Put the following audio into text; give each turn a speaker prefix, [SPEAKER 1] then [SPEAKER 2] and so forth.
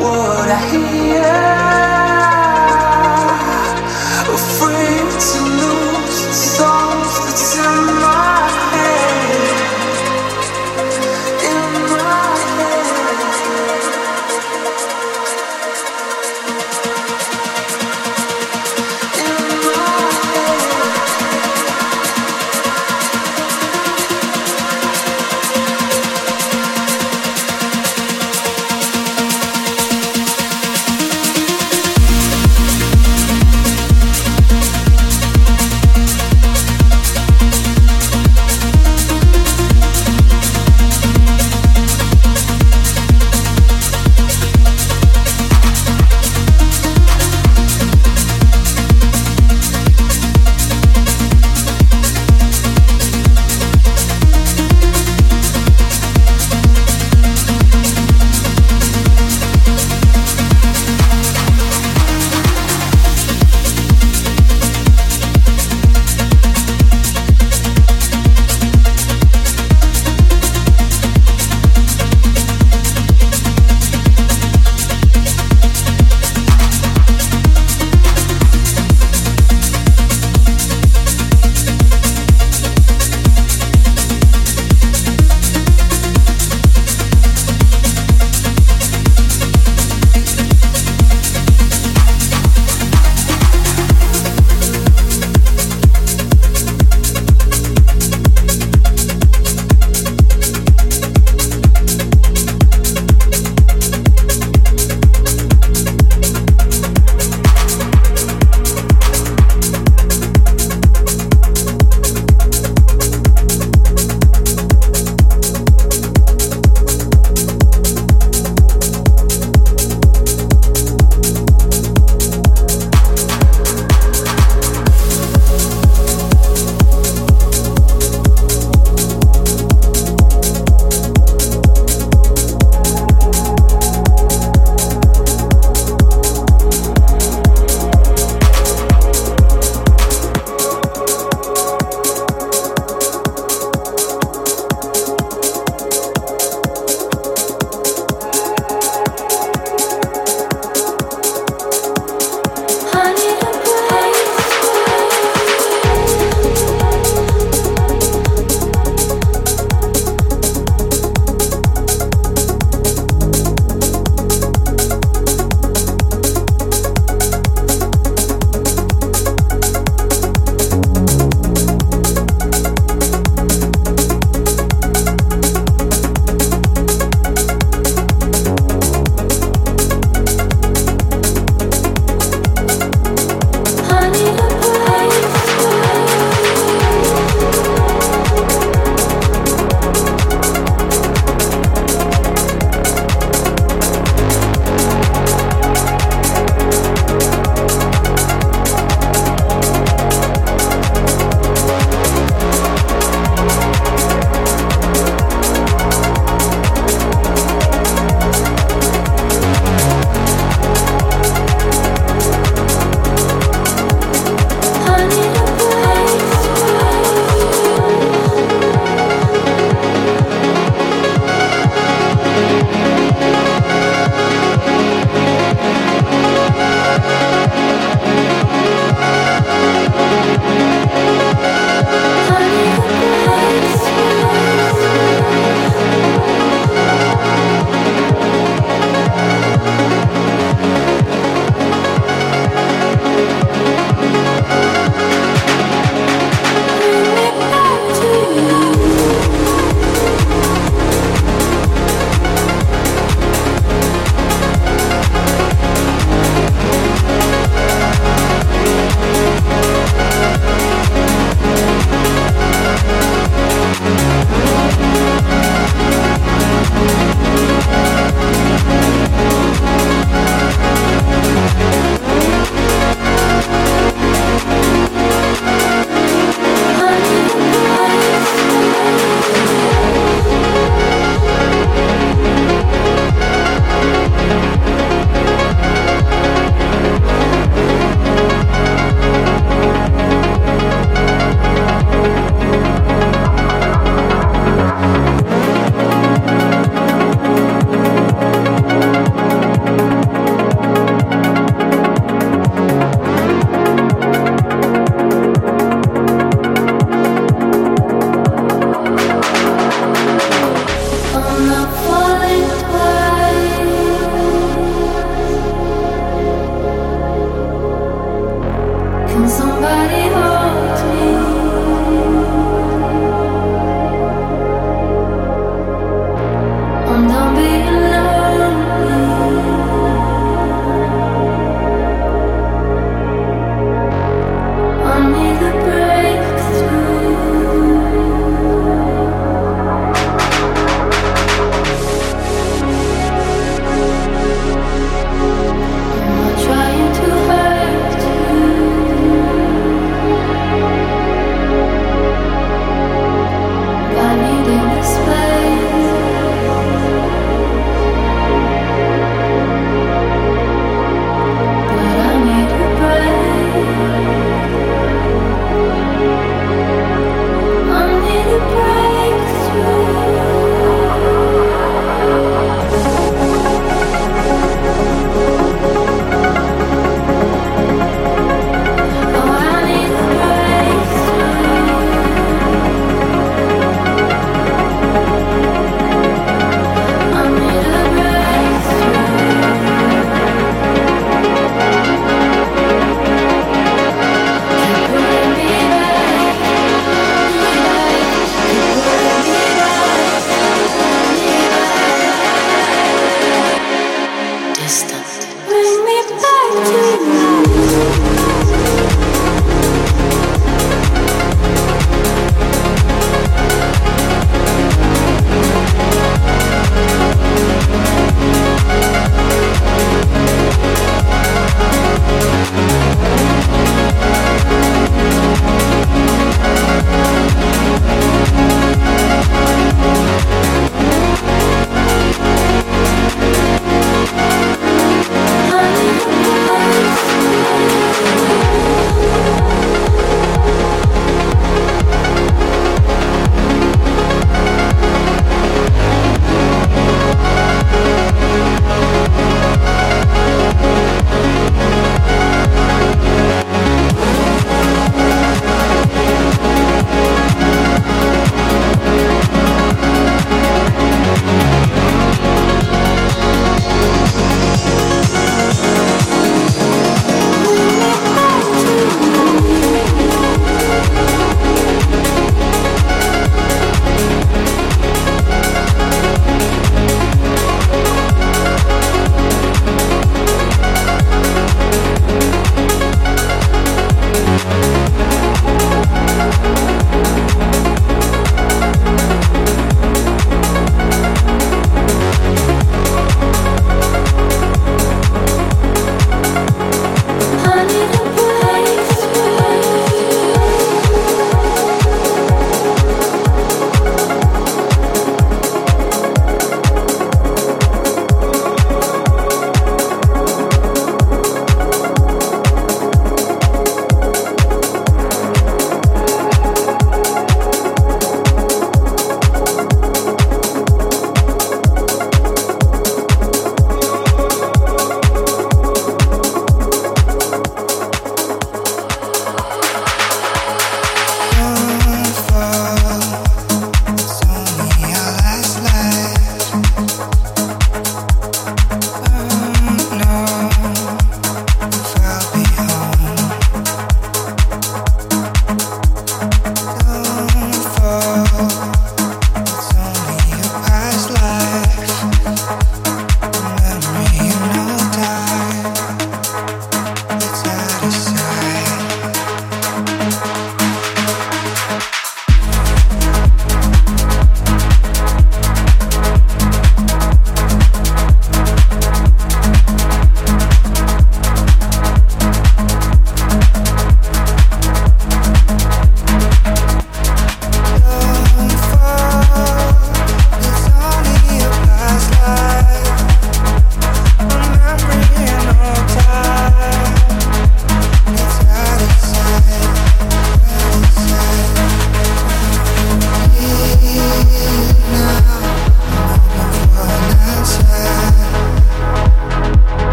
[SPEAKER 1] what I hear.